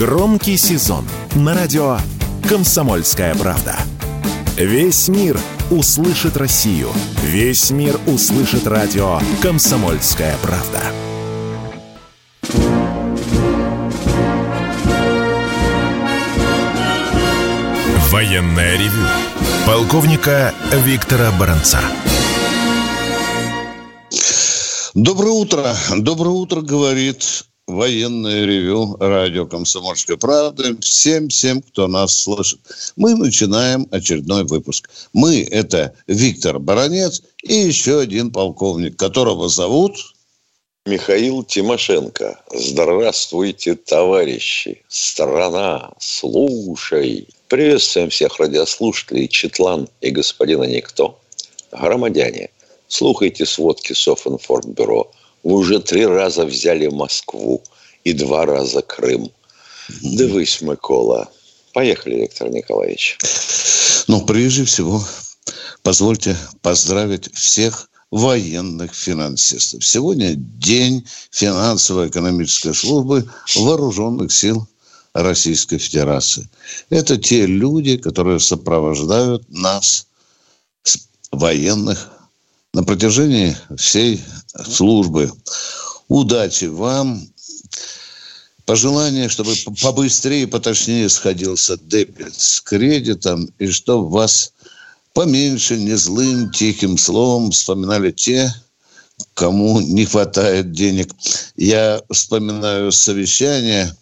Громкий сезон на радио «Комсомольская правда». Весь мир услышит Россию. Весь мир услышит радио «Комсомольская правда». Военное ревю полковника Виктора Баранца. Доброе утро. Доброе утро, говорит военное ревю радио «Комсомольская правда». Всем, всем, кто нас слышит. Мы начинаем очередной выпуск. Мы – это Виктор Баранец и еще один полковник, которого зовут... Михаил Тимошенко. Здравствуйте, товарищи. Страна, слушай. Приветствуем всех радиослушателей Четлан и господина Никто. Громадяне, слухайте сводки Софинформбюро. Вы уже три раза взяли Москву и два раза Крым. Дивись, Микола. Поехали, Виктор Николаевич. Ну, прежде всего, позвольте поздравить всех военных финансистов. Сегодня день финансово-экономической службы вооруженных сил Российской Федерации. Это те люди, которые сопровождают нас, военных, на протяжении всей службы. Удачи вам. Пожелание, чтобы побыстрее, поточнее сходился дебет с кредитом, и чтобы вас поменьше не злым, тихим словом вспоминали те, кому не хватает денег. Я вспоминаю совещание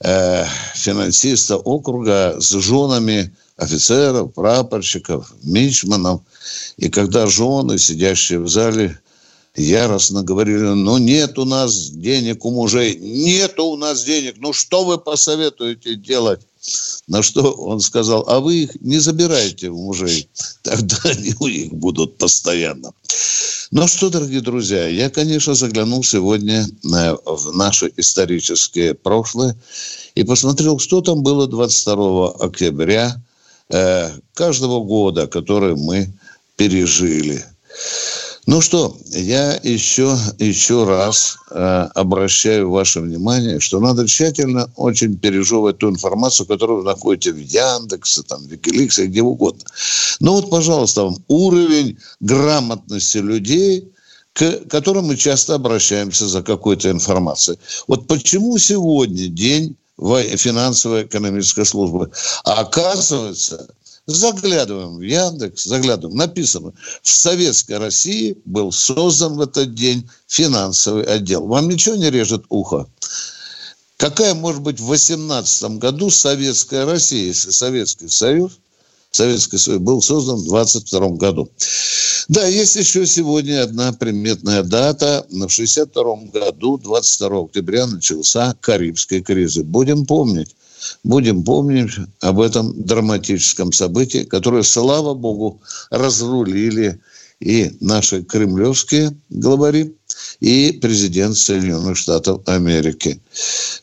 э, финансиста округа с женами офицеров, прапорщиков, мичманов. И когда жены, сидящие в зале, яростно говорили, ну нет у нас денег у мужей, нет у нас денег, ну что вы посоветуете делать? На что он сказал, а вы их не забирайте у мужей, тогда они у них будут постоянно. Ну что, дорогие друзья, я, конечно, заглянул сегодня в наше историческое прошлое и посмотрел, что там было 22 октября э, каждого года, который мы пережили. Ну что, я еще, еще раз э, обращаю ваше внимание, что надо тщательно очень пережевывать ту информацию, которую вы находите в Яндексе, там, Викиликсе, где угодно. Ну вот, пожалуйста, вам уровень грамотности людей, к которым мы часто обращаемся за какой-то информацией. Вот почему сегодня день финансово-экономической службы? А оказывается, Заглядываем в Яндекс, заглядываем. Написано, в Советской России был создан в этот день финансовый отдел. Вам ничего не режет ухо? Какая может быть в 18 году Советская Россия, если Советский Союз, Советский Союз был создан в 22 году. Да, есть еще сегодня одна приметная дата. В 62 году, 22 октября, начался Карибский кризис. Будем помнить будем помнить об этом драматическом событии, которое, слава богу, разрулили и наши кремлевские главари, и президент Соединенных Штатов Америки.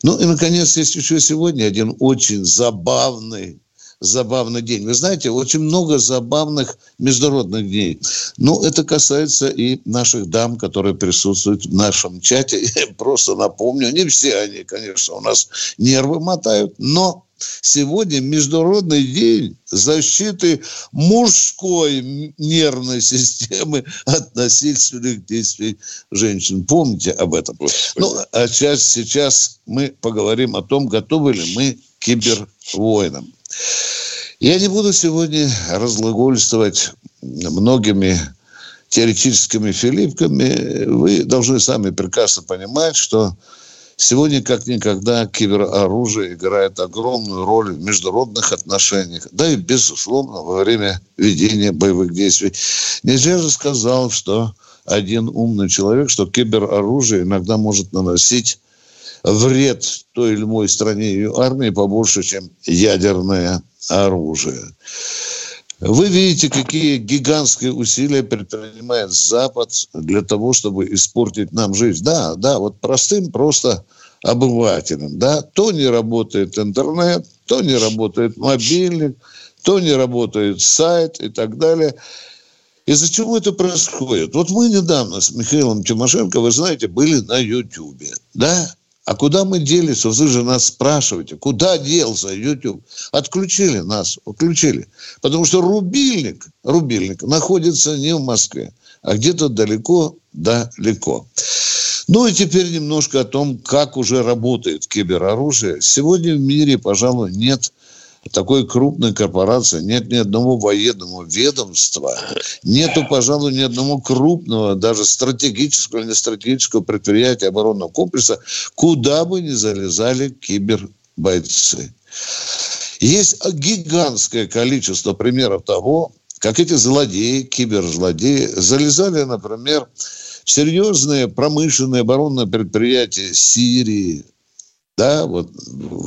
Ну и, наконец, есть еще сегодня один очень забавный забавный день. Вы знаете, очень много забавных международных дней. Ну, это касается и наших дам, которые присутствуют в нашем чате. Я просто напомню, не все они, конечно, у нас нервы мотают, но сегодня Международный день защиты мужской нервной системы от насильственных действий женщин. Помните об этом? Ну, а сейчас, сейчас мы поговорим о том, готовы ли мы к кибервойнам. Я не буду сегодня разглагольствовать многими теоретическими филиппками. Вы должны сами прекрасно понимать, что сегодня как никогда кибероружие играет огромную роль в международных отношениях, да и, безусловно, во время ведения боевых действий. Нельзя же сказал, что один умный человек, что кибероружие иногда может наносить вред той или иной стране и армии побольше, чем ядерное оружие. Вы видите, какие гигантские усилия предпринимает Запад для того, чтобы испортить нам жизнь. Да, да, вот простым просто обывателям. Да, то не работает интернет, то не работает мобильник, то не работает сайт и так далее. Из-за чего это происходит? Вот мы недавно с Михаилом Тимошенко, вы знаете, были на Ютьюбе. Да? А куда мы делись? Вы же нас спрашиваете, куда делся YouTube? Отключили нас, отключили. Потому что рубильник, рубильник находится не в Москве, а где-то далеко-далеко. Ну и теперь немножко о том, как уже работает кибероружие. Сегодня в мире, пожалуй, нет такой крупной корпорации, нет ни одного военного ведомства, нету, пожалуй, ни одного крупного, даже стратегического или не стратегического предприятия оборонного комплекса, куда бы ни залезали кибербойцы. Есть гигантское количество примеров того, как эти злодеи, киберзлодеи, залезали, например, в серьезные промышленные оборонные предприятия Сирии, да, вот,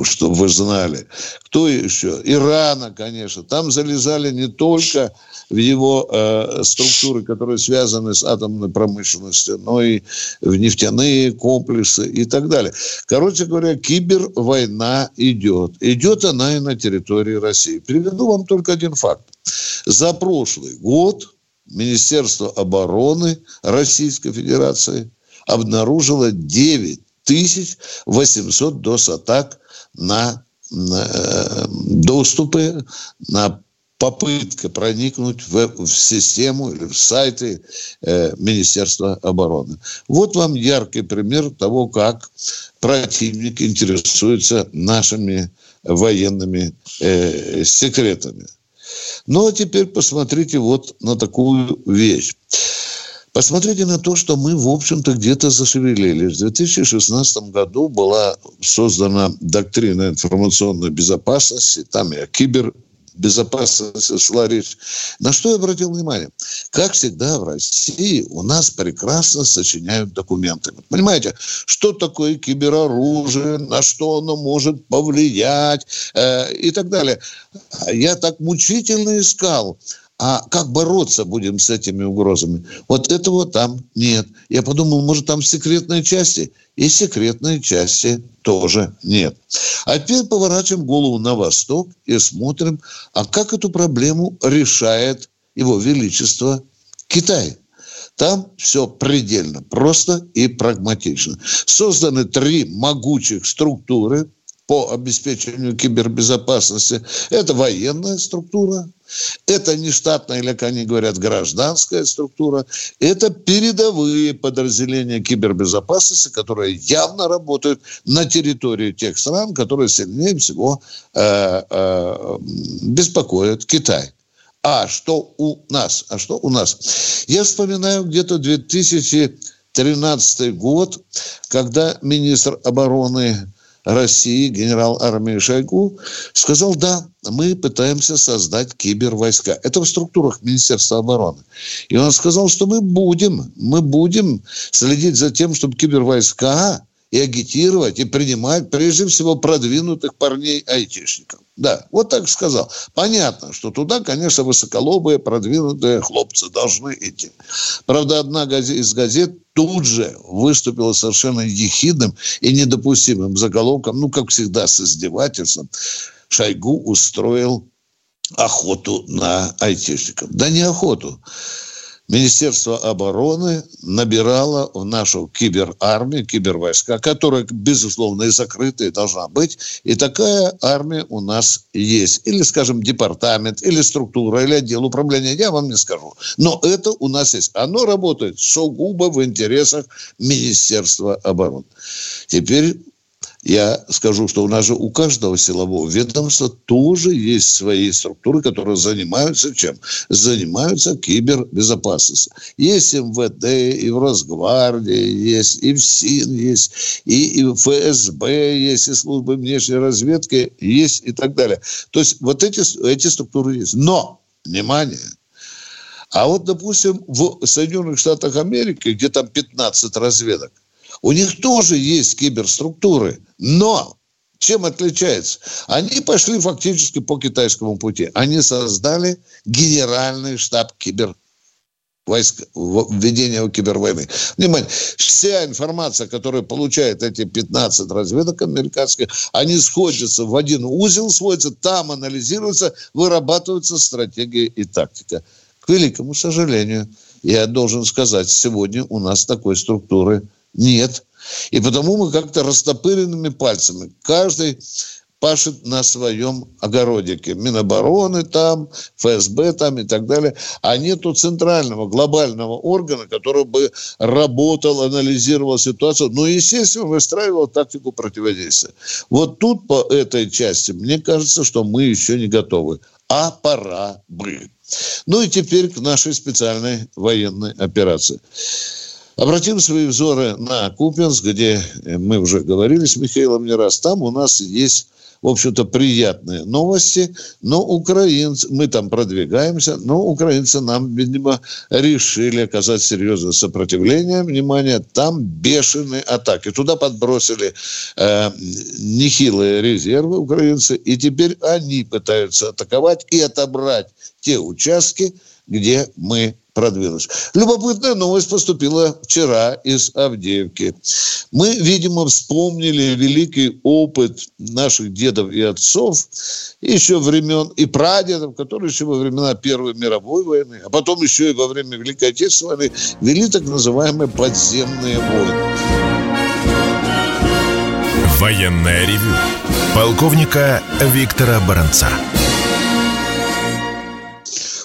чтобы вы знали. Кто еще? Ирана, конечно. Там залезали не только в его э, структуры, которые связаны с атомной промышленностью, но и в нефтяные комплексы и так далее. Короче говоря, кибервойна идет. Идет она и на территории России. Приведу вам только один факт. За прошлый год Министерство обороны Российской Федерации обнаружило 9 1800 DOS-атак на, на э, доступы, на попытка проникнуть в, в систему или в сайты э, Министерства обороны. Вот вам яркий пример того, как противник интересуется нашими военными э, секретами. Ну а теперь посмотрите вот на такую вещь. Посмотрите на то, что мы, в общем-то, где-то зашевелились. В 2016 году была создана доктрина информационной безопасности, там и о кибербезопасности шла речь. На что я обратил внимание? Как всегда в России у нас прекрасно сочиняют документы. Понимаете, что такое кибероружие, на что оно может повлиять э, и так далее. Я так мучительно искал а как бороться будем с этими угрозами? Вот этого там нет. Я подумал, может, там секретные части? И секретные части тоже нет. А теперь поворачиваем голову на восток и смотрим, а как эту проблему решает его величество Китай. Там все предельно просто и прагматично. Созданы три могучих структуры по обеспечению кибербезопасности. Это военная структура, это не штатная, или, как они говорят, гражданская структура. Это передовые подразделения кибербезопасности, которые явно работают на территории тех стран, которые сильнее всего э, э, беспокоят Китай. А что у нас? А что у нас? Я вспоминаю где-то 2013 год, когда министр обороны России, генерал армии Шойгу, сказал, да, мы пытаемся создать кибервойска. Это в структурах Министерства обороны. И он сказал, что мы будем, мы будем следить за тем, чтобы кибервойска и агитировать, и принимать, прежде всего, продвинутых парней-айтишников. Да, вот так сказал. Понятно, что туда, конечно, высоколобые, продвинутые хлопцы должны идти. Правда, одна из газет тут же выступила совершенно ехидным и недопустимым заголовком, ну, как всегда, с издевательством. Шойгу устроил охоту на айтишников. Да не охоту. Министерство обороны набирало в нашу киберармию, кибервойска, которая, безусловно, и закрытая должна быть. И такая армия у нас есть. Или, скажем, департамент, или структура, или отдел управления, я вам не скажу. Но это у нас есть. Оно работает сугубо в интересах Министерства обороны. Теперь я скажу, что у нас же у каждого силового ведомства тоже есть свои структуры, которые занимаются чем? Занимаются кибербезопасностью. Есть МВД, и в Росгвардии есть, и в СИН есть, и, и в ФСБ есть, и службы внешней разведки есть, и так далее. То есть вот эти, эти структуры есть. Но, внимание, а вот, допустим, в Соединенных Штатах Америки, где там 15 разведок, у них тоже есть киберструктуры, но чем отличается? Они пошли фактически по китайскому пути. Они создали генеральный штаб кибер войск, введения кибервойны. Внимание, вся информация, которую получают эти 15 разведок американских, они сходятся в один узел, сводятся, там анализируются, вырабатываются стратегии и тактика. К великому сожалению, я должен сказать, сегодня у нас такой структуры нет. И потому мы как-то растопыренными пальцами, каждый пашет на своем огородике. Минобороны там, ФСБ там и так далее. А нету центрального, глобального органа, который бы работал, анализировал ситуацию, ну, естественно, выстраивал тактику противодействия. Вот тут по этой части, мне кажется, что мы еще не готовы. А пора бы. Ну и теперь к нашей специальной военной операции. Обратим свои взоры на Купенск, где мы уже говорили с Михаилом не раз. Там у нас есть в общем-то, приятные новости, но украинцы, мы там продвигаемся, но украинцы нам, видимо, решили оказать серьезное сопротивление, внимание, там бешеные атаки. Туда подбросили э, нехилые резервы украинцы, и теперь они пытаются атаковать и отобрать те участки, где мы продвинулись. Любопытная новость поступила вчера из Авдеевки. Мы, видимо, вспомнили великий опыт наших дедов и отцов еще времен и прадедов, которые еще во времена Первой мировой войны, а потом еще и во время Великой Отечественной войны вели так называемые подземные войны. Военная ревю. Полковника Виктора Баранца.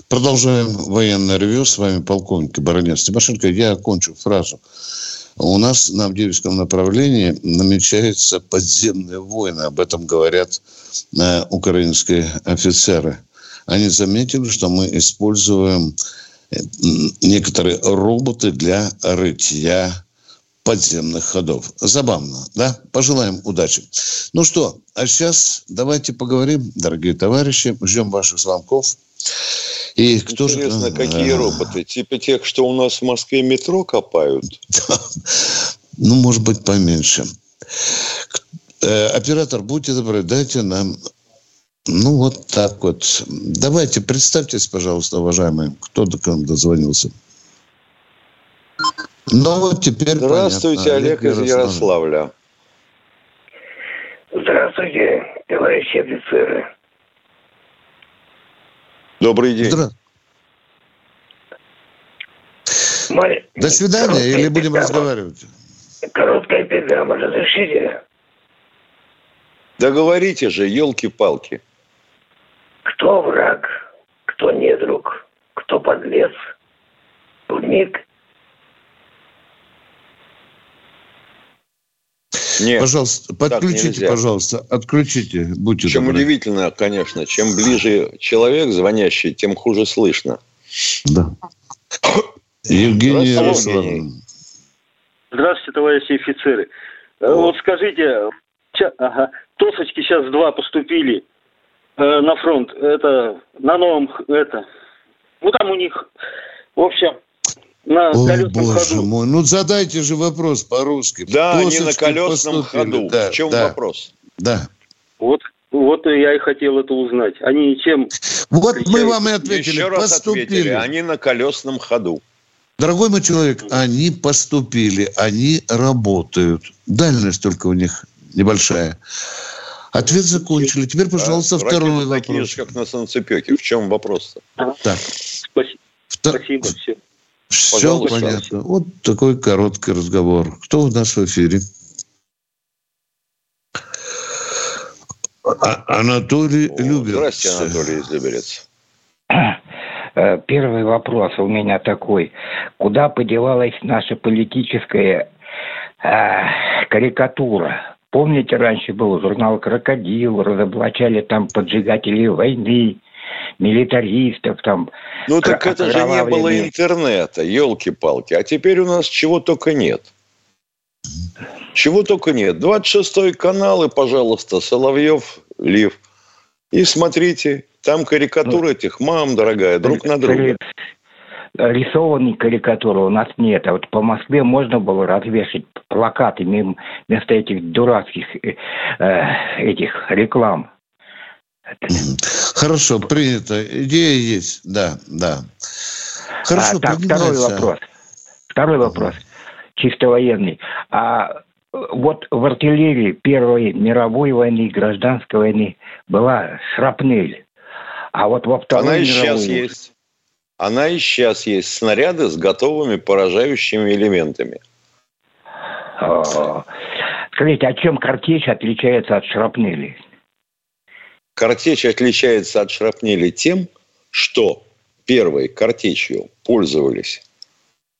Продолжаем военное ревю. С вами полковник Баранец Тимошенко. Я окончу фразу. У нас на Авдеевском направлении намечаются подземные войны. Об этом говорят э, украинские офицеры. Они заметили, что мы используем э, некоторые роботы для рытья подземных ходов. Забавно, да? Пожелаем удачи. Ну что, а сейчас давайте поговорим, дорогие товарищи. Ждем ваших звонков. И кто Интересно, же... какие роботы? Типа тех, что у нас в Москве метро копают? Ну, может быть, поменьше. Э, оператор, будьте добры, дайте нам ну, вот так вот. Давайте, представьтесь, пожалуйста, уважаемые, кто до к нам дозвонился. Ну, вот теперь Здравствуйте, понятно. Олег, Олег из Ярославля. Здравствуйте, товарищи офицеры. Добрый день. Здра... Мой... До свидания, Короткая или будем пизда. разговаривать? Короткая пизда, разрешите? Договорите же, елки-палки. Кто враг, кто не друг, кто подлец, Турник Нет, Пожалуйста, подключите, пожалуйста, отключите, будьте Чем добры. удивительно, конечно, чем ближе человек звонящий, тем хуже слышно. Да. Евгений Ярославовна. Здравствуйте, товарищи офицеры. О. Вот скажите, ага, Тосочки сейчас два поступили э, на фронт. Это на новом, это, ну там у них, в общем, на О, колесном боже ходу. мой, ну задайте же вопрос по-русски. Да, Досочки не на колесном поступили. ходу. Да, в чем да, вопрос? Да. Вот, вот я и хотел это узнать. Они чем... Вот мы вам и ответили. Еще раз поступили. ответили. Они на колесном ходу. Дорогой мой человек, они поступили, они работают. Дальность только у них небольшая. Ответ закончили. Теперь, пожалуйста, а, второй вопрос. Такие же, как на Санцепеке. В чем вопрос-то? Так. Спасибо. Втор... Спасибо. Все. Все понятно. Вот такой короткий разговор. Кто у нас в эфире? А, Анатолий О, Люберец. Здравствуйте, Анатолий из Люберец. Э, первый вопрос у меня такой. Куда подевалась наша политическая э, карикатура? Помните, раньше был журнал «Крокодил», разоблачали там поджигателей войны, милитаристов там. Ну так это же не было интернета, елки-палки. А теперь у нас чего только нет. Чего только нет. 26-й канал и, пожалуйста, Соловьев, Лив. И смотрите, там карикатуры ну, этих мам, дорогая, друг на друга. Рисованной карикатуры у нас нет. А вот по Москве можно было развешать плакаты вместо этих дурацких э, э этих реклам. Хорошо, принято. Идея есть, да, да. Хорошо, а, так, второй вопрос. Второй вопрос, чисто военный. А вот в артиллерии Первой мировой войны и гражданской войны была шрапнель. А вот во Второй Она и сейчас есть. Она и сейчас есть. Снаряды с готовыми поражающими элементами. Скажите, а чем картечь отличается от шрапнели? Картечь отличается от шрапнели тем, что первой картечью пользовались,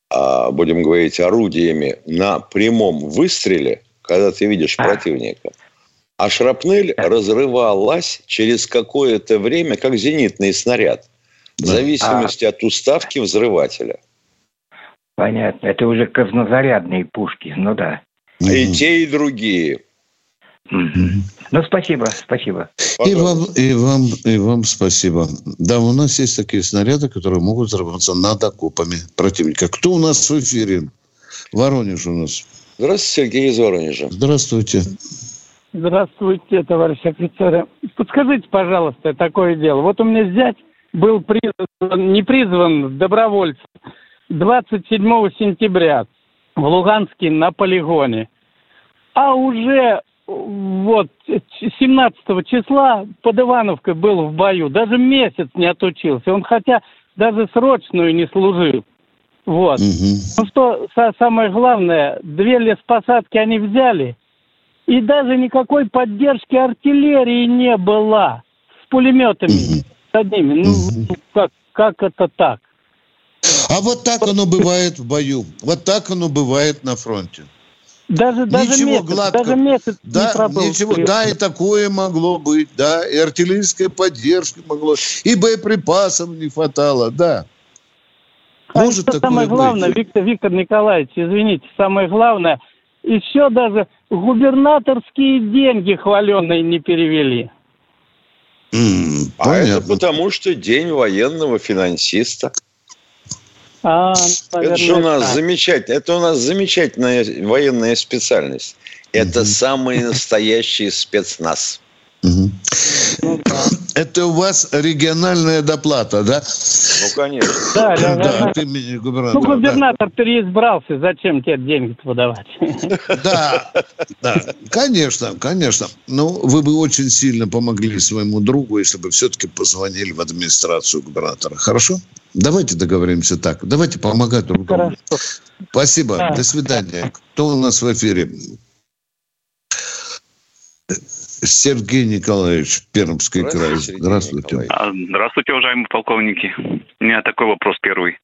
а, будем говорить, орудиями на прямом выстреле, когда ты видишь а. противника. А шрапнель разрывалась через какое-то время, как зенитный снаряд, в зависимости от уставки взрывателя. Понятно. Это уже краснозарядные пушки, ну да. И те, и другие. Ну, спасибо, спасибо. И вам, и вам, и вам спасибо. Да, у нас есть такие снаряды, которые могут взрываться над окопами противника. Кто у нас в эфире? Воронеж у нас. Здравствуйте, Сергей из Воронежа. Здравствуйте. Здравствуйте, товарищ офицеры. Подскажите, пожалуйста, такое дело. Вот у меня зять был призван, не призван добровольцем 27 сентября в Луганске на полигоне. А уже вот 17 числа под Ивановкой был в бою. Даже месяц не отучился. Он хотя даже срочную не служил. Вот. Угу. Ну что самое главное, две леспосадки они взяли, и даже никакой поддержки артиллерии не было с пулеметами угу. с одними. Ну, угу. как, как это так? А вот так оно бывает в бою. Вот так оно бывает на фронте. Даже, даже ничего месяц, гладко. даже месяц да, не пробыл. Ничего, да, и такое могло быть, да, и артиллерийская поддержка могло, и боеприпасов не хватало, да. А Может это самое главное, быть. Виктор, Виктор Николаевич, извините, самое главное, еще даже губернаторские деньги хваленные не перевели. Mm, а это потому, что день военного финансиста. А, наверное, это же у нас так. замечательно. Это у нас замечательная военная специальность. Это угу. самый настоящий спецназ. Угу. Ну, да. Это у вас региональная доплата, да? Ну, конечно. Да, да, да. От имени губернатора. Ну, губернатор да. переизбрался, зачем тебе деньги выдавать? Да, да, конечно, конечно. Ну, вы бы очень сильно помогли своему другу, если бы все-таки позвонили в администрацию губернатора. Хорошо? Давайте договоримся так. Давайте помогать друг другу. Спасибо. Да. До свидания. Кто у нас в эфире? Сергей Николаевич, Пермский край. Здравствуйте. А, здравствуйте, уважаемые полковники. У меня такой вопрос первый.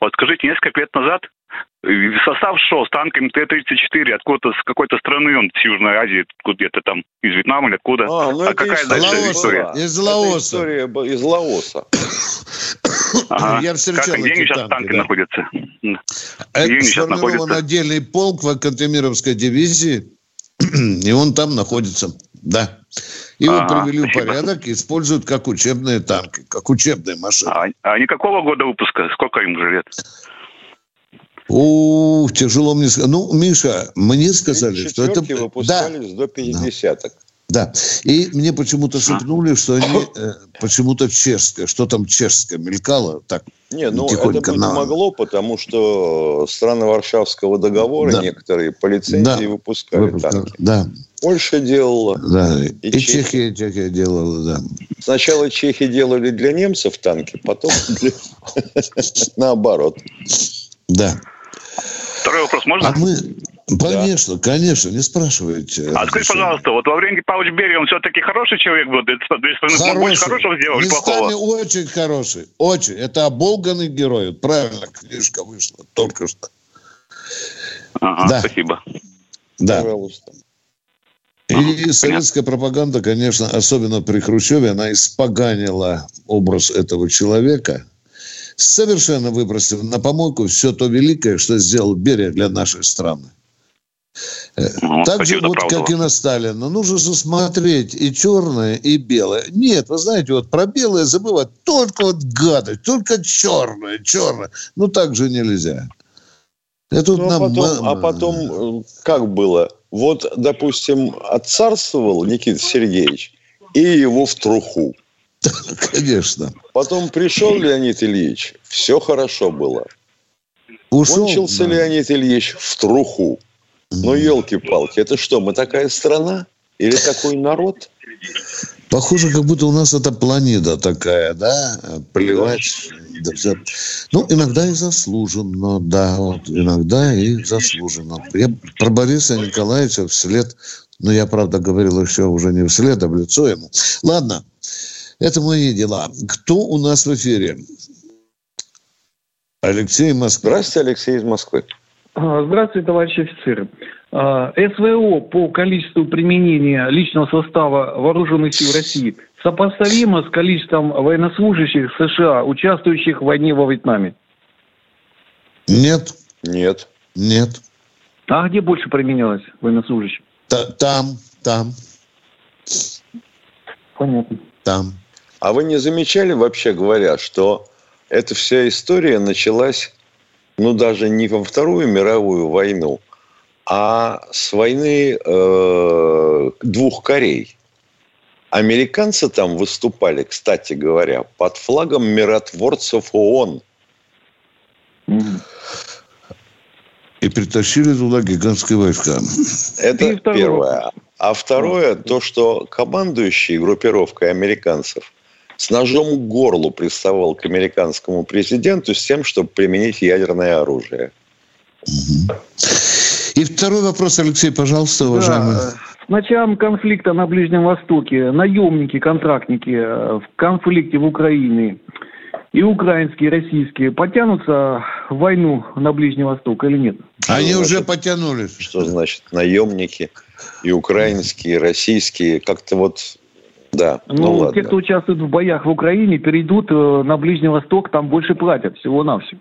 Вот скажите, несколько лет назад состав шел с танками Т-34 откуда-то с какой-то страны, он с Южной Азии, где-то там, из Вьетнама или откуда. А, ну а какая дальше Лаоса. история? Из Лаоса. Это история из Лаоса. Ага. Я встречал как, где они сейчас танки, да. находятся? Это сформирован отдельный полк в Кантемировской дивизии, и он там находится. Да. Его а, привели спасибо. в порядок, используют как учебные танки, как учебные машины. А, а они какого года выпуска? Сколько им уже лет? Ух, тяжело мне сказать. Ну, Миша, мне сказали, что это... выпускались да. до 50-х. Да. И мне почему-то шепнули, что они э, почему-то чешское, что там чешское мелькало так Не, ну это на... могло, потому что страны Варшавского договора да. некоторые по лицензии да. выпускали Выпускали. танки. Да. Польша делала. Да, и, и Чехия. Чехия делала, да. Сначала чехи делали для немцев танки, потом наоборот. Да. Второй вопрос можно? А мы, Конечно, да. конечно, не спрашивайте. А скажите, пожалуйста, вот Лаврентий Павлович Берия, он все-таки хороший человек был? Страны больше хорошего сделал плохого? очень хороший, очень. Это оболганный герой. Правильно, книжка вышла только что. Ага, да. спасибо. Да. Пожалуйста. И ага, советская понятно. пропаганда, конечно, особенно при Хрущеве, она испоганила образ этого человека – совершенно выбросив на помойку все то великое, что сделал Берия для нашей страны. Э, ну, так же вот, как и на Сталина. Нужно же смотреть и черное, и белое. Нет, вы знаете, вот про белое забывать только вот гадость, только черное, черное. Ну, так же нельзя. Это ну, а, потом, а потом, э, как было? Вот, допустим, отцарствовал Никита Сергеевич, и его в труху. Конечно. Потом пришел Леонид Ильич, все хорошо было. Ушел, Кончился да. Леонид Ильич в труху. Ну, елки-палки, это что, мы такая страна? Или такой народ? Похоже, как будто у нас эта планета такая, да? Плевать. Ну, иногда и заслуженно, да, вот, иногда и заслуженно. Я про Бориса Николаевича вслед, ну, я, правда, говорил еще уже не вслед, а в лицо ему. Ладно, это мои дела. Кто у нас в эфире? Алексей Москва. Здравствуйте, Алексей из Москвы. А, здравствуйте, товарищи офицеры. А, СВО по количеству применения личного состава вооруженных сил России сопоставимо с количеством военнослужащих США, участвующих в войне во Вьетнаме? Нет. Нет. Нет. А где больше применялось военнослужащих? Там, там. Понятно. Там. А вы не замечали, вообще говоря, что эта вся история началась, ну, даже не во Вторую мировую войну, а с войны э, двух Корей. Американцы там выступали, кстати говоря, под флагом миротворцев ООН. И притащили туда гигантские войска. Это первое. А второе, то, что командующий группировкой американцев с ножом к горлу приставал к американскому президенту с тем, чтобы применить ядерное оружие. И второй вопрос, Алексей, пожалуйста, уважаемый. Да. С началом конфликта на Ближнем Востоке наемники, контрактники э, в конфликте в Украине и украинские, и российские потянутся в войну на Ближний Восток или нет? Они значит, уже потянулись. Что значит наемники и украинские, и российские? Как-то вот да, ну, ну ладно. те, кто участвует в боях в Украине, перейдут э, на Ближний Восток, там больше платят всего-навсего.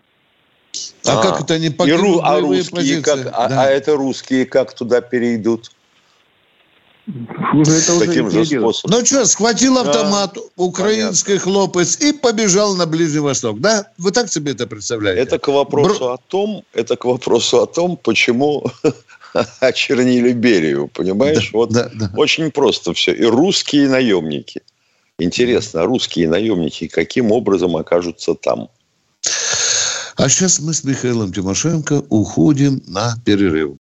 А, а как это не покинут ру, а русские как, а, да. а это русские как туда перейдут? это Таким же способом. Ну что, схватил автомат да, украинский понятно. хлопец и побежал на Ближний Восток, да? Вы так себе это представляете? Это к вопросу Бр... о том, это к вопросу о том, почему очернили Берию, понимаешь? Да, вот да, да. очень просто все. И русские наемники. Интересно, а русские наемники каким образом окажутся там? А сейчас мы с Михаилом Тимошенко уходим на перерыв.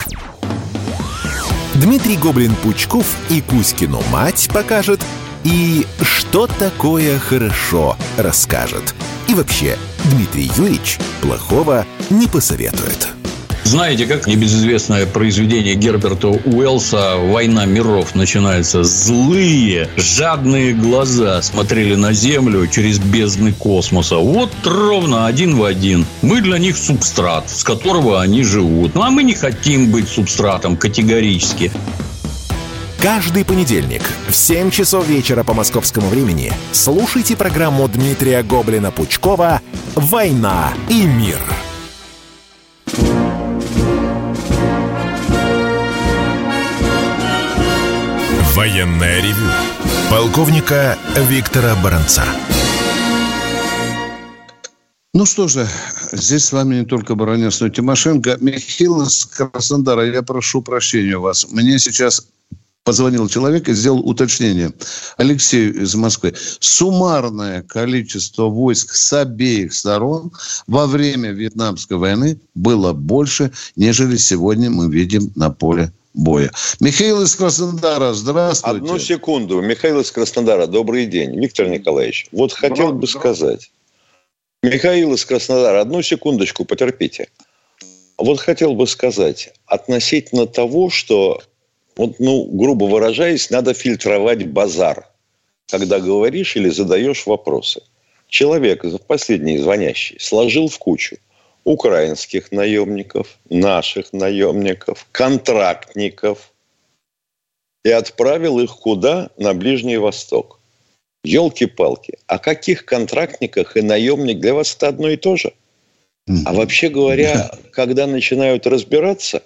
Дмитрий Гоблин-Пучков и Кузькину мать покажет, и что такое хорошо расскажет. И вообще, Дмитрий Юрьевич плохого не посоветует. Знаете, как небезызвестное произведение Герберта Уэллса «Война миров» начинается? Злые, жадные глаза смотрели на Землю через бездны космоса. Вот ровно один в один. Мы для них субстрат, с которого они живут. Ну, а мы не хотим быть субстратом категорически. Каждый понедельник в 7 часов вечера по московскому времени слушайте программу Дмитрия Гоблина-Пучкова «Война и мир». Военное ревю полковника Виктора Баранца. Ну что же, здесь с вами не только Баранец, но и Тимошенко. Михаил из Краснодара, я прошу прощения у вас. Мне сейчас позвонил человек и сделал уточнение. Алексей из Москвы. Суммарное количество войск с обеих сторон во время Вьетнамской войны было больше, нежели сегодня мы видим на поле боя. Михаил из Краснодара, здравствуйте. Одну секунду. Михаил из Краснодара, добрый день. Виктор Николаевич, вот хотел бы сказать. Михаил из Краснодара, одну секундочку, потерпите. Вот хотел бы сказать относительно того, что, вот, ну, грубо выражаясь, надо фильтровать базар, когда говоришь или задаешь вопросы. Человек, последний звонящий, сложил в кучу – украинских наемников, наших наемников, контрактников и отправил их куда? На Ближний Восток. Елки-палки, о каких контрактниках и наемник для вас это одно и то же? А вообще говоря, когда начинают разбираться,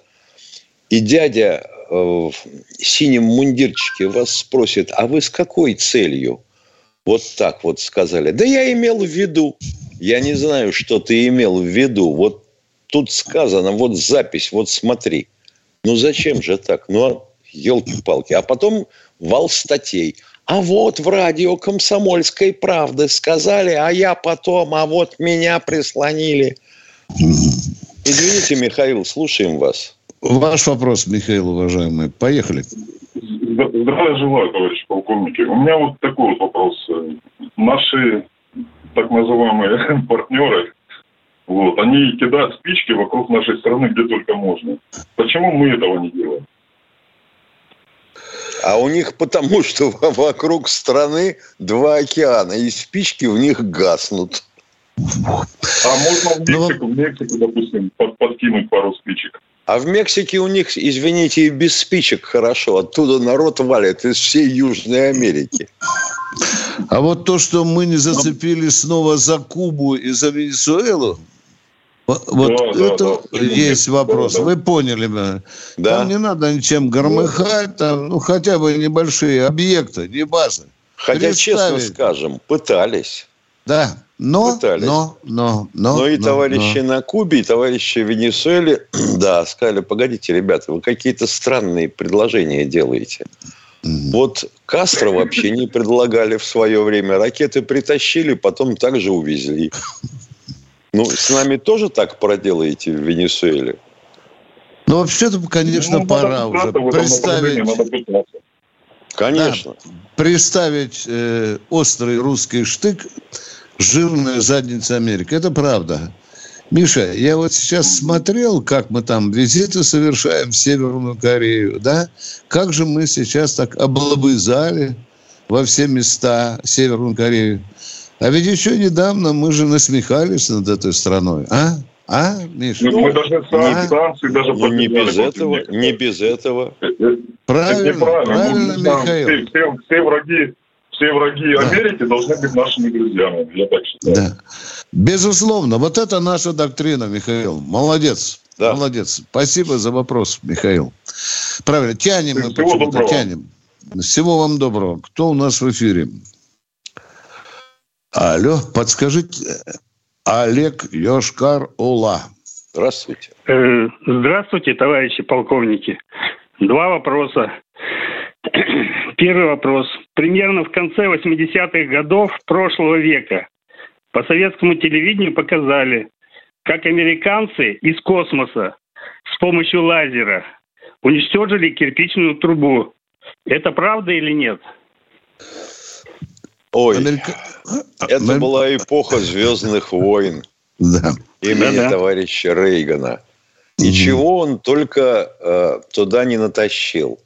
и дядя э, в синем мундирчике вас спросит, а вы с какой целью? Вот так вот сказали. Да я имел в виду. Я не знаю, что ты имел в виду. Вот тут сказано, вот запись, вот смотри. Ну зачем же так? Ну, елки-палки. А потом вал статей. А вот в радио «Комсомольской правды» сказали, а я потом, а вот меня прислонили. Извините, Михаил, слушаем вас. Ваш вопрос, Михаил, уважаемый. Поехали. Здравия желаю, товарищи полковники. У меня вот такой вот вопрос. Наши так называемые партнеры, вот, они кидают спички вокруг нашей страны где только можно. Почему мы этого не делаем? А у них потому, что вокруг страны два океана, и спички в них гаснут. А можно в ну, Мексику, в Мексику, допустим, под, подкинуть пару спичек. А в Мексике у них, извините, и без спичек хорошо. Оттуда народ валит из всей Южной Америки. А вот то, что мы не зацепили снова за Кубу и за Венесуэлу, вот да, это да, есть да, вопрос. Да, да. Вы поняли меня. Да. Там не надо ничем громыхать, там, ну, хотя бы небольшие объекты, не базы. Хотя, честно скажем, пытались. Да, но, пытались. но, но, но, но и но, товарищи но. на Кубе, и товарищи в Венесуэле, да, сказали, погодите, ребята, вы какие-то странные предложения делаете. Вот Кастро вообще не предлагали в свое время. Ракеты притащили, потом также увезли. Ну, с нами тоже так проделаете в Венесуэле? Ну, вообще-то, конечно, ну, пора уже представить... Конечно. Да, представить э, острый русский штык жирная задница Америки. Это правда. Миша, я вот сейчас смотрел, как мы там визиты совершаем в Северную Корею, да? Как же мы сейчас так облобызали во все места Северную Корею. А ведь еще недавно мы же насмехались над этой страной, а? А, Миша? Ну, мы даже а? санкции даже ну, не без этого, не без этого. Правильно, правильно, Михаил. Все, все, все враги все враги да. Америки должны быть нашими друзьями, я так считаю. Да. Безусловно, вот это наша доктрина, Михаил. Молодец. Да. Молодец. Спасибо за вопрос, Михаил. Правильно, тянем мы почему-то, тянем. Всего вам доброго. Кто у нас в эфире? Алло, подскажите. Олег Йошкар Ула. Здравствуйте. Э, здравствуйте, товарищи полковники. Два вопроса. Первый вопрос. Примерно в конце 80-х годов прошлого века по советскому телевидению показали, как американцы из космоса с помощью лазера уничтожили кирпичную трубу. Это правда или нет? Ой, Америка... это Мы... была эпоха Звездных войн. Да. Имени да, да. товарища Рейгана. Ничего он только э, туда не натащил.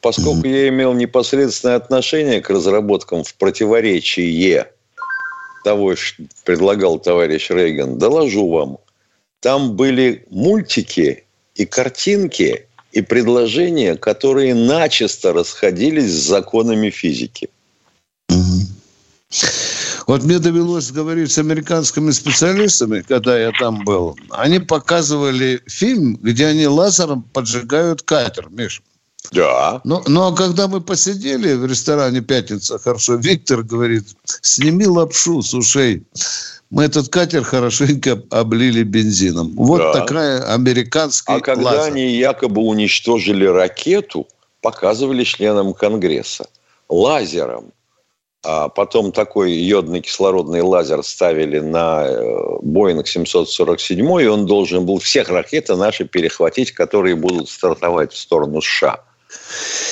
Поскольку я имел непосредственное отношение к разработкам в противоречие того, что предлагал товарищ Рейган, доложу вам. Там были мультики и картинки, и предложения, которые начисто расходились с законами физики. Вот мне довелось говорить с американскими специалистами, когда я там был. Они показывали фильм, где они лазером поджигают катер, Миша. Да. Но, ну, но когда мы посидели в ресторане «Пятница», хорошо, Виктор говорит, сними лапшу с ушей. Мы этот катер хорошенько облили бензином. Вот да. такая американская А когда лазер. они якобы уничтожили ракету, показывали членам Конгресса лазером. А потом такой йодный кислородный лазер ставили на э, Боинг 747, и он должен был всех ракеты наши перехватить, которые будут стартовать в сторону США.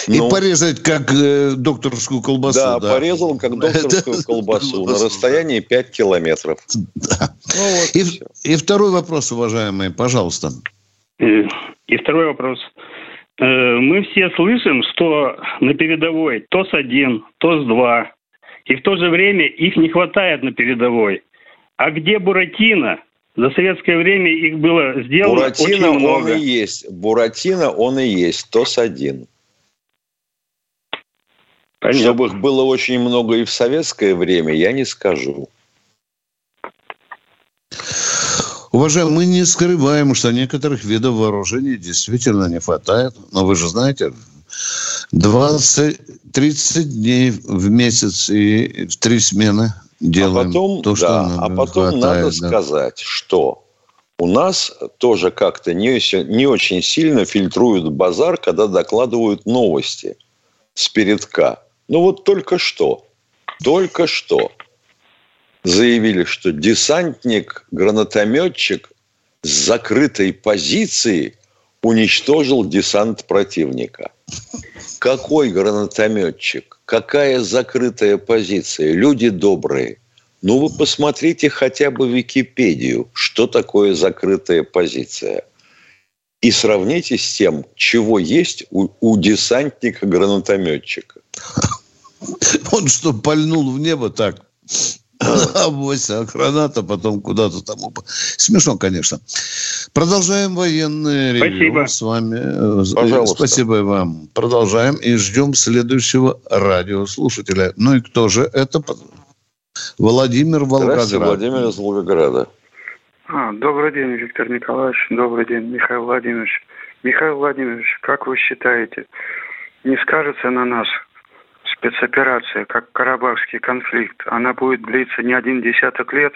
И ну, порезать как э, докторскую колбасу. Да, да, порезал как докторскую колбасу на расстоянии 5 километров. Да. Ну, вот и, и, и второй вопрос, уважаемые, пожалуйста. И, и второй вопрос. Э, мы все слышим, что на передовой ТОС-1, ТОС-2, и в то же время их не хватает на передовой. А где Буратино? За советское время их было сделано Буратино очень много. он и есть. Буратино он и есть. ТОС-1. Понятно. Чтобы их было очень много и в советское время, я не скажу. Уважаемые, мы не скрываем, что некоторых видов вооружений действительно не хватает. Но вы же знаете, 20-30 дней в месяц и в три смены делаем а потом, то, что да, нам А потом хватает, надо да. сказать, что у нас тоже как-то не, не очень сильно фильтруют базар, когда докладывают новости с передка. Ну вот только что, только что заявили, что десантник-гранатометчик с закрытой позиции уничтожил десант противника. Какой гранатометчик? Какая закрытая позиция? Люди добрые. Ну, вы посмотрите хотя бы Википедию, что такое закрытая позиция. И сравните с тем, чего есть у, у десантника-гранатометчика. Он что, пальнул в небо так? Авось, а граната потом куда-то там. Смешно, конечно. Продолжаем военное ревью с вами. Пожалуйста. Спасибо вам. Продолжаем и ждем следующего радиослушателя. Ну и кто же это? Владимир Волгоград. Здравствуйте, Владимир из Волгограда. А, добрый день, Виктор Николаевич. Добрый день, Михаил Владимирович. Михаил Владимирович, как вы считаете, не скажется на нас спецоперация, как Карабахский конфликт? Она будет длиться не один десяток лет,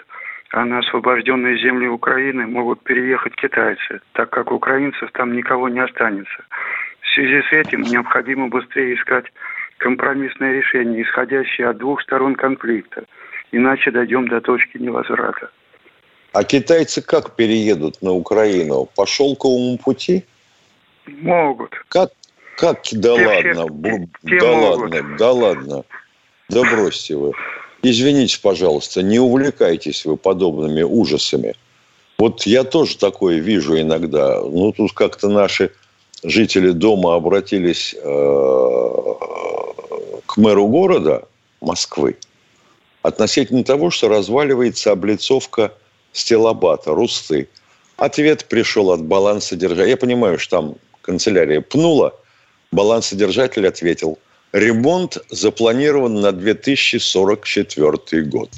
а на освобожденные земли Украины могут переехать китайцы, так как украинцев там никого не останется. В связи с этим необходимо быстрее искать компромиссное решение, исходящее от двух сторон конфликта. Иначе дойдем до точки невозврата. А китайцы как переедут на Украину? По шелковому пути? Могут. Как? Как? Да те ладно. Все, те, да могут. ладно, да ладно. Да бросьте вы. Извините, пожалуйста, не увлекайтесь вы подобными ужасами. Вот я тоже такое вижу иногда. Ну, тут как-то наши жители дома обратились э, к мэру города Москвы относительно того, что разваливается облицовка стилобата, русты. Ответ пришел от балансодержателя. Я понимаю, что там канцелярия пнула. Балансодержатель ответил, ремонт запланирован на 2044 год.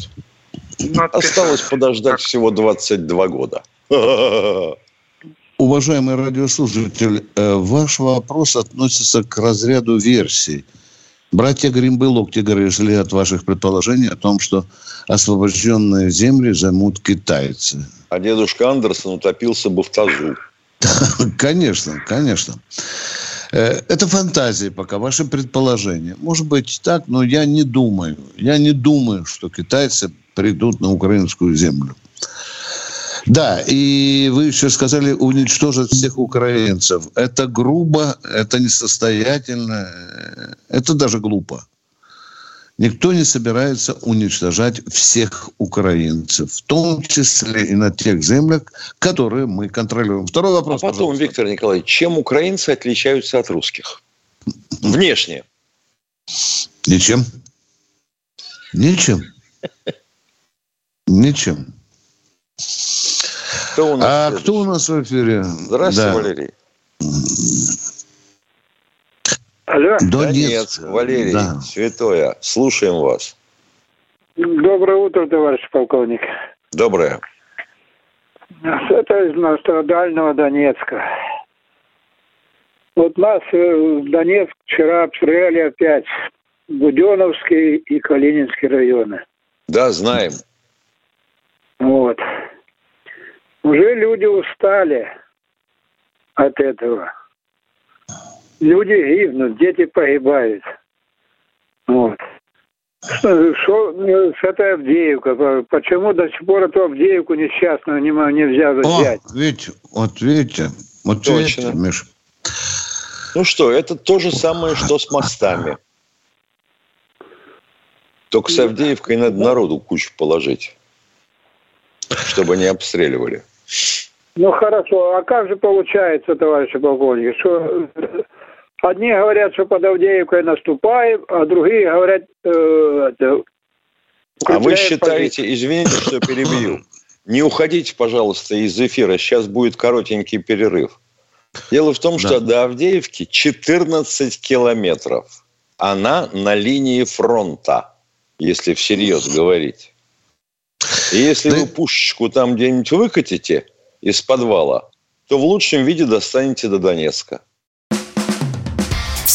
Ну, Осталось подождать всего 22 года. Уважаемый радиослушатель, э, ваш вопрос относится к разряду версий – Братья Гримбы Локтигеры шли от ваших предположений о том, что освобожденные земли займут китайцы. А дедушка Андерсон утопился бы в тазу. Конечно, конечно. Э, это фантазии пока, ваши предположения. Может быть так, но я не думаю. Я не думаю, что китайцы придут на украинскую землю. Да, и вы еще сказали уничтожить всех украинцев. Это грубо, это несостоятельно, это даже глупо. Никто не собирается уничтожать всех украинцев, в том числе и на тех землях, которые мы контролируем. Второй вопрос. А потом, пожалуйста. Виктор Николаевич, чем украинцы отличаются от русских? Внешне. Ничем. Ничем. Ничем. Кто у нас а кто у нас в эфире? Здравствуйте, да. Валерий. Алло. Донецк, Валерий, да. святое. Слушаем вас. Доброе утро, товарищ полковник. Доброе. Это из многострадального Донецка. Вот нас э, в Донецк вчера обстреляли опять Буденовский и Калининский районы. Да, знаем. Вот. Уже люди устали от этого. Люди гибнут, дети погибают. Вот. Что, что ну, с этой Авдеевка? Почему до сих пор эту Авдеевку несчастную не, нельзя взять? О, видите, вот видите, вот Точно. видите, Миша. Ну что, это то же самое, что с мостами. Только с Авдеевкой надо народу кучу положить, чтобы не обстреливали. Ну хорошо, а как же получается, товарищи полковники, что одни говорят, что под Авдеевкой наступаем, а другие говорят... Э, а вы считаете, позицию. извините, что перебью, не уходите, пожалуйста, из эфира, сейчас будет коротенький перерыв. Дело в том, что да. до Авдеевки 14 километров. Она на линии фронта, если всерьез говорить. И если да... вы пушечку там где-нибудь выкатите из подвала, то в лучшем виде достанете до Донецка.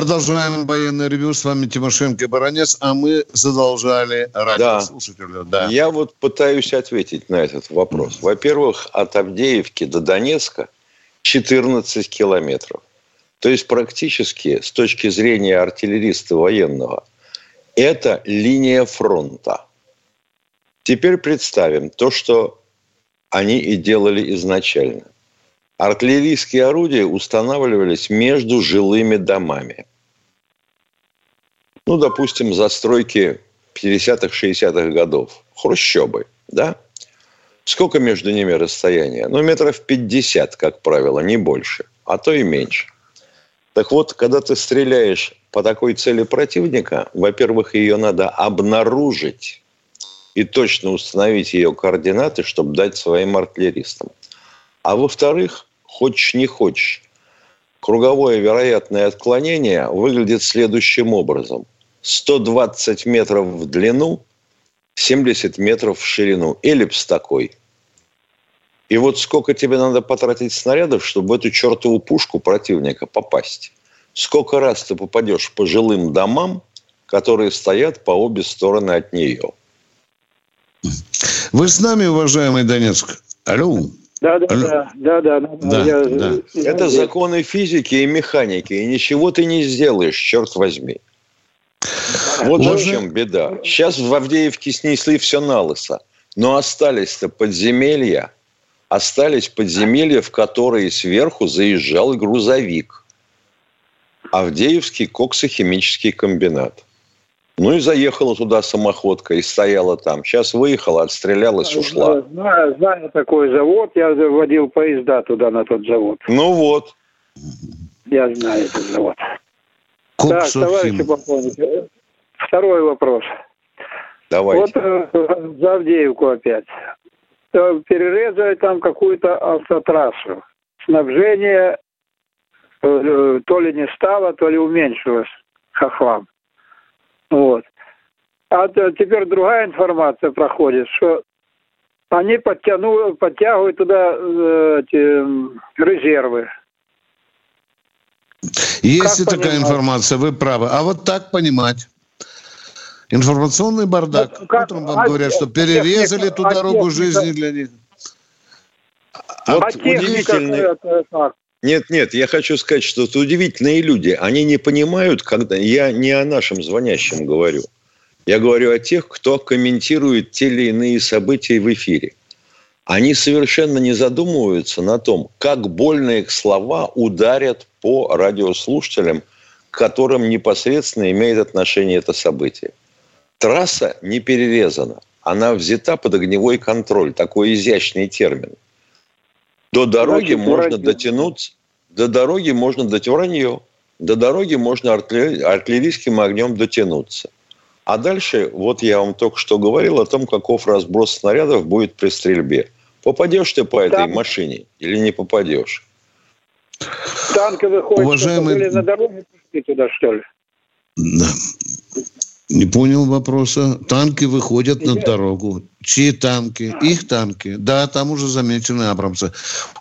Продолжаем военное ревю. С вами Тимошенко и Баранец, а мы задолжали радиослушателю. Да. да. Я вот пытаюсь ответить на этот вопрос. Во-первых, от Авдеевки до Донецка 14 километров. То есть практически с точки зрения артиллериста военного это линия фронта. Теперь представим то, что они и делали изначально. Артиллерийские орудия устанавливались между жилыми домами. Ну, допустим, застройки 50-х, 60-х годов. Хрущебы, да? Сколько между ними расстояние? Ну, метров 50, как правило, не больше, а то и меньше. Так вот, когда ты стреляешь по такой цели противника, во-первых, ее надо обнаружить и точно установить ее координаты, чтобы дать своим артиллеристам. А во-вторых, хочешь не хочешь, круговое вероятное отклонение выглядит следующим образом. 120 метров в длину, 70 метров в ширину. Эллипс такой. И вот сколько тебе надо потратить снарядов, чтобы в эту чертову пушку противника попасть? Сколько раз ты попадешь по жилым домам, которые стоят по обе стороны от нее? Вы с нами, уважаемый Донецк? Алло. Да, да, да, да, да, да. Я, да. Это законы физики и механики, и ничего ты не сделаешь, черт возьми. Вот Можно... в чем беда. Сейчас в Авдеевке снесли все на лысо, но остались-то подземелья, остались подземелья, в которые сверху заезжал грузовик. Авдеевский коксохимический комбинат. Ну и заехала туда самоходка и стояла там. Сейчас выехала, отстрелялась, ушла. Знаю, знаю такой завод. Я водил поезда туда, на тот завод. Ну вот. Я знаю этот завод. Так, товарищи полковники, второй вопрос. Давайте. Вот э, за Авдеевку опять. Э, перерезали там какую-то автотрассу. Снабжение э, то ли не стало, то ли уменьшилось хохлам. Вот. А теперь другая информация проходит, что они подтяну, подтягивают туда э, эти резервы. Есть как и такая информация, вы правы. А вот так понимать. Информационный бардак. Ну, как, Утром вам а, говорят, что перерезали а, ту а, дорогу а, жизни для них. Вот а удивительный... Нет, нет, я хочу сказать, что это удивительные люди. Они не понимают, когда... Я не о нашем звонящем говорю. Я говорю о тех, кто комментирует те или иные события в эфире. Они совершенно не задумываются на том, как больно их слова ударят по радиослушателям, к которым непосредственно имеет отношение это событие. Трасса не перерезана. Она взята под огневой контроль. Такой изящный термин. До дороги Значит, можно вранье. дотянуться. До дороги можно дать вранье. До дороги можно артиллерийским огнем дотянуться. А дальше, вот я вам только что говорил о том, каков разброс снарядов будет при стрельбе. Попадешь ты по этой Там... машине или не попадешь? Танки выходят Уважаемый... на дороге туда, что ли? Да. Не понял вопроса. Танки выходят на дорогу. Чьи танки? Их танки. Да, там уже замечены Абрамсы.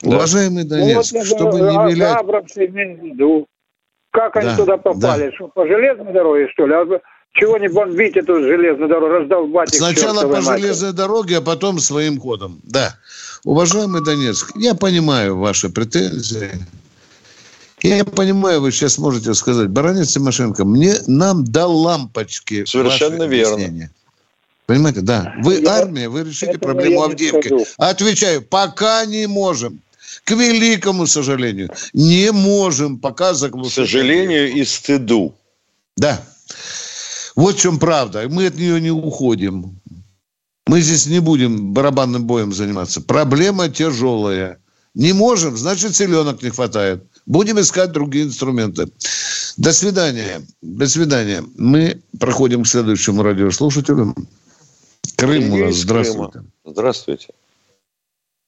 Да. Уважаемый Донец, ну, вот, чтобы не а, вилять... Абрамсы имею в виду. Как они да, туда попали? Да. Что, по железной дороге, что ли? А чего не бомбить эту железную дорогу, раздолбать Сначала по матери. железной дороге, а потом своим ходом. Да. Уважаемый Донецк, я понимаю ваши претензии. Я понимаю, вы сейчас можете сказать, Баранец Тимошенко, мне нам до лампочки. Совершенно верно. Понимаете, да. Вы я, армия, вы решите проблему Авдеевки. Отвечаю, пока не можем. К великому сожалению, не можем пока заглушить. К сожалению и стыду. Да. Вот в чем правда. Мы от нее не уходим. Мы здесь не будем барабанным боем заниматься. Проблема тяжелая. Не можем, значит, селенок не хватает. Будем искать другие инструменты. До свидания. До свидания. Мы проходим к следующему радиослушателю. Крым у нас. Здравствуйте. Здравствуйте.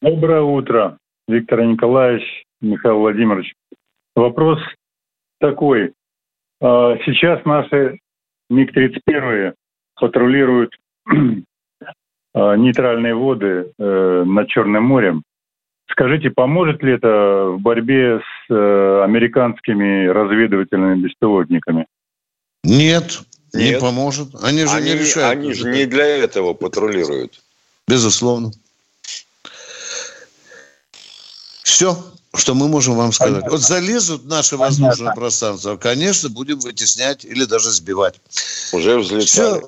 Доброе утро, Виктор Николаевич, Михаил Владимирович. Вопрос такой. А, сейчас наши МиГ-31 патрулируют а, нейтральные воды э, над Черным морем Скажите, поможет ли это в борьбе с э, американскими разведывательными беспилотниками? Нет, Нет, не поможет. Они же они, не решают. Они же не для этого патрулируют. Безусловно. Все, что мы можем вам сказать. Вот залезут в наше воздушное пространство, конечно, будем вытеснять или даже сбивать. Уже взлетали. Все.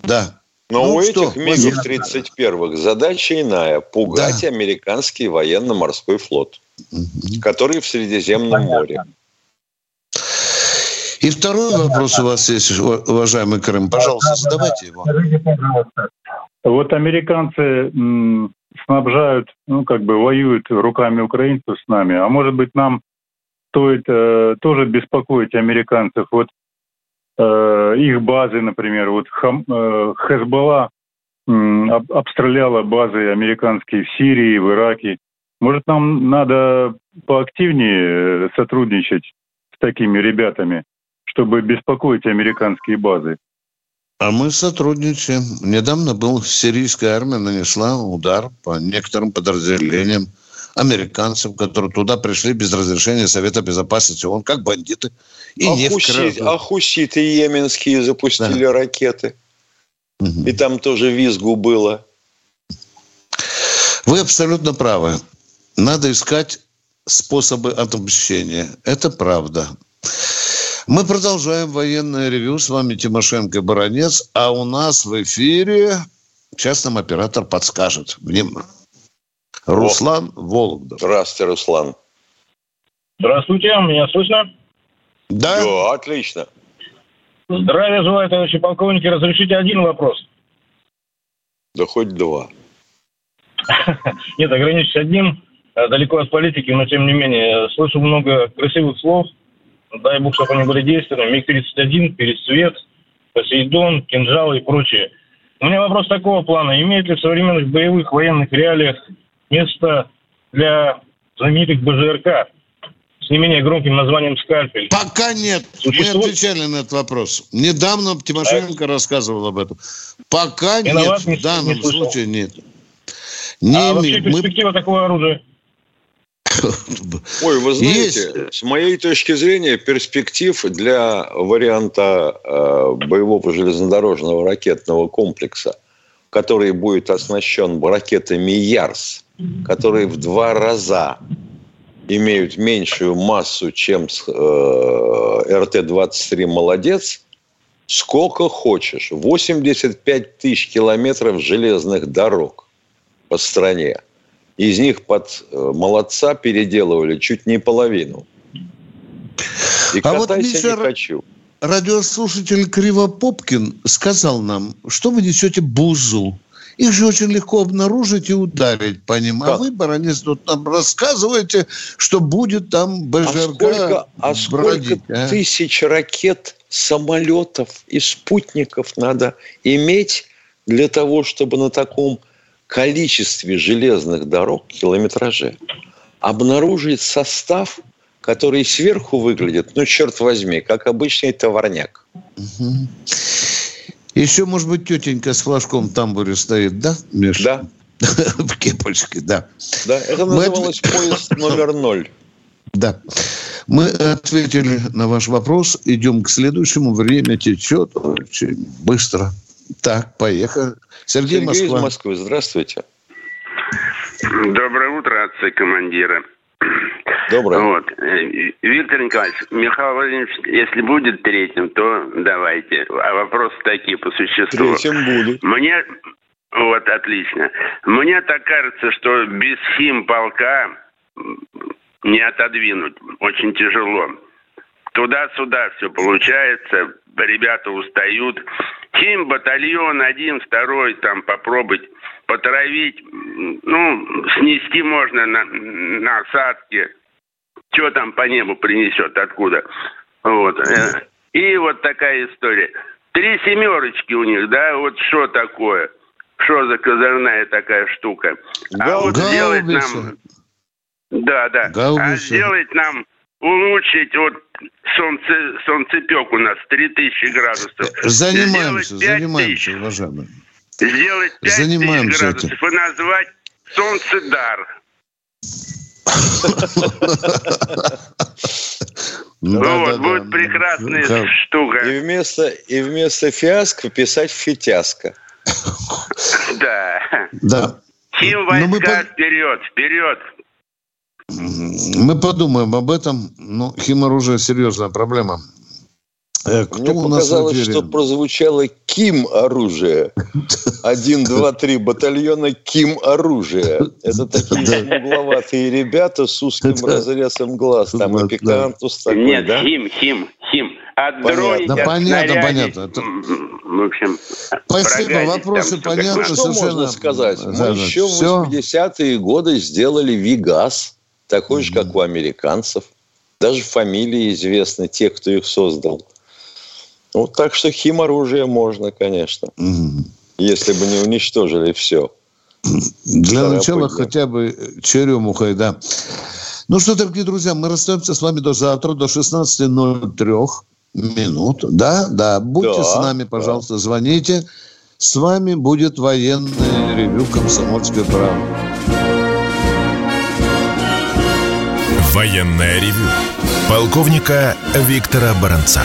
Да. Но ну, у что? этих МиГов-31 задача иная – пугать да. американский военно-морской флот, угу. который в Средиземном Понятно. море. И второй вопрос у вас есть, уважаемый Крым. Пожалуйста, задавайте его. Вот американцы снабжают, ну, как бы воюют руками украинцев с нами. А может быть, нам стоит э, тоже беспокоить американцев. Вот э, их базы, например, вот Хам, э, Хезболла э, обстреляла базы американские в Сирии, в Ираке. Может, нам надо поактивнее э, сотрудничать с такими ребятами, чтобы беспокоить американские базы? А мы сотрудничаем. Недавно был сирийская армия нанесла удар по некоторым подразделениям американцев, которые туда пришли без разрешения Совета Безопасности. Он как бандиты. И а, не хусит, а хуситы йеменские запустили да. ракеты. Угу. И там тоже визгу было. Вы абсолютно правы. Надо искать способы отмщения. Это правда. Мы продолжаем военное ревю. С вами Тимошенко Баранец. А у нас в эфире сейчас нам оператор подскажет. Внимание. Руслан О. Вологдов. Здравствуйте, Руслан. Здравствуйте, меня слышно? Да. Да, отлично. Здравия желаю, товарищи полковники. Разрешите один вопрос? Да хоть два. Нет, ограничусь одним. Далеко от политики, но тем не менее. Слышу много красивых слов дай бог, чтобы они были действенными, МиГ-31, Пересвет, Посейдон, Кинжал и прочее. У меня вопрос такого плана. Имеет ли в современных боевых военных реалиях место для знаменитых БЖРК с не менее громким названием «Скальпель»? Пока нет. Существует? Мы отвечали на этот вопрос. Недавно Тимошенко а... рассказывал об этом. Пока Я нет. В данном не случае нет. Не а вообще перспектива Мы... такого оружия? Ой, вы знаете, Есть. с моей точки зрения, перспектив для варианта э, боевого железнодорожного ракетного комплекса, который будет оснащен ракетами Ярс, которые в два раза имеют меньшую массу, чем э, РТ-23 «Молодец», сколько хочешь. 85 тысяч километров железных дорог по стране – из них под э, молодца переделывали чуть не половину. И а вот Миша, не хочу. радиослушатель Кривопопкин сказал нам, что вы несете бузу. Их же очень легко обнаружить и ударить по ним. А как? А вы, баронец, тут нам рассказываете, что будет там БЖРК А сколько, а сколько а? тысяч ракет, самолетов и спутников надо иметь для того, чтобы на таком количестве железных дорог, километраже, обнаружить состав, который сверху выглядит, ну, черт возьми, как обычный товарняк. Угу. Еще, может быть, тетенька с флажком в тамбуре стоит, да, Миша? Да. В кепочке, да. Да, это называлось Мы... поезд номер ноль. Да. Мы ответили на ваш вопрос. Идем к следующему. Время течет очень быстро. Так, поехали. Сергей, Сергей Москва. из Москвы, здравствуйте. Доброе утро, отцы командира. Доброе. Вот. Э, Виктор Николаевич, Михаил Владимирович, если будет третьим, то давайте. А вопросы такие по существу. Третьим буду. Мне, вот, отлично. Мне так кажется, что без химполка не отодвинуть. Очень тяжело. Туда-сюда все получается, ребята устают. Хим, батальон, один, второй, там попробовать потравить, ну, снести можно на, на осадке. Что там по небу принесет, откуда. Вот. Э, и вот такая история. Три семерочки у них, да, вот что такое? Что за козырная такая штука? А вот сделать нам... Да, да. А сделать нам улучшить вот солнце, солнцепек у нас 3000 градусов. Занимаемся, занимаемся, уважаемые. Сделать 5000 градусов этим. и назвать солнцедар. Ну вот, будет прекрасная штука. И вместо, и вместо фиаско писать фитяска. Да. Да. Хим войска вперед, вперед. Мы подумаем об этом. Ну, химоружие серьезная проблема. Э, кто Мне показалось, что прозвучало Ким оружие. Один, два, три батальона Ким оружие. Это такие смугловатые ребята с узким разрезом глаз. Там и пикантус такой, Нет, Хим, Хим, Хим. Дрони, да, понятно, понятно. В общем, Спасибо, вопросы понятны. Что совершенно... можно сказать? Мы еще в 80-е годы сделали Вигаз, такой же, как у американцев. Даже фамилии известны, те, кто их создал. Ну, так что химоружие можно, конечно. Угу. Если бы не уничтожили все. Для Вторая начала пыльня. хотя бы черемухой, да. Ну что, дорогие друзья, мы расстаемся с вами до завтра, до 16.03 минут. Да, да, будьте да, с нами, пожалуйста, да. звоните. С вами будет военное ревю «Комсомольской правды». Военное ревю полковника Виктора Баранца.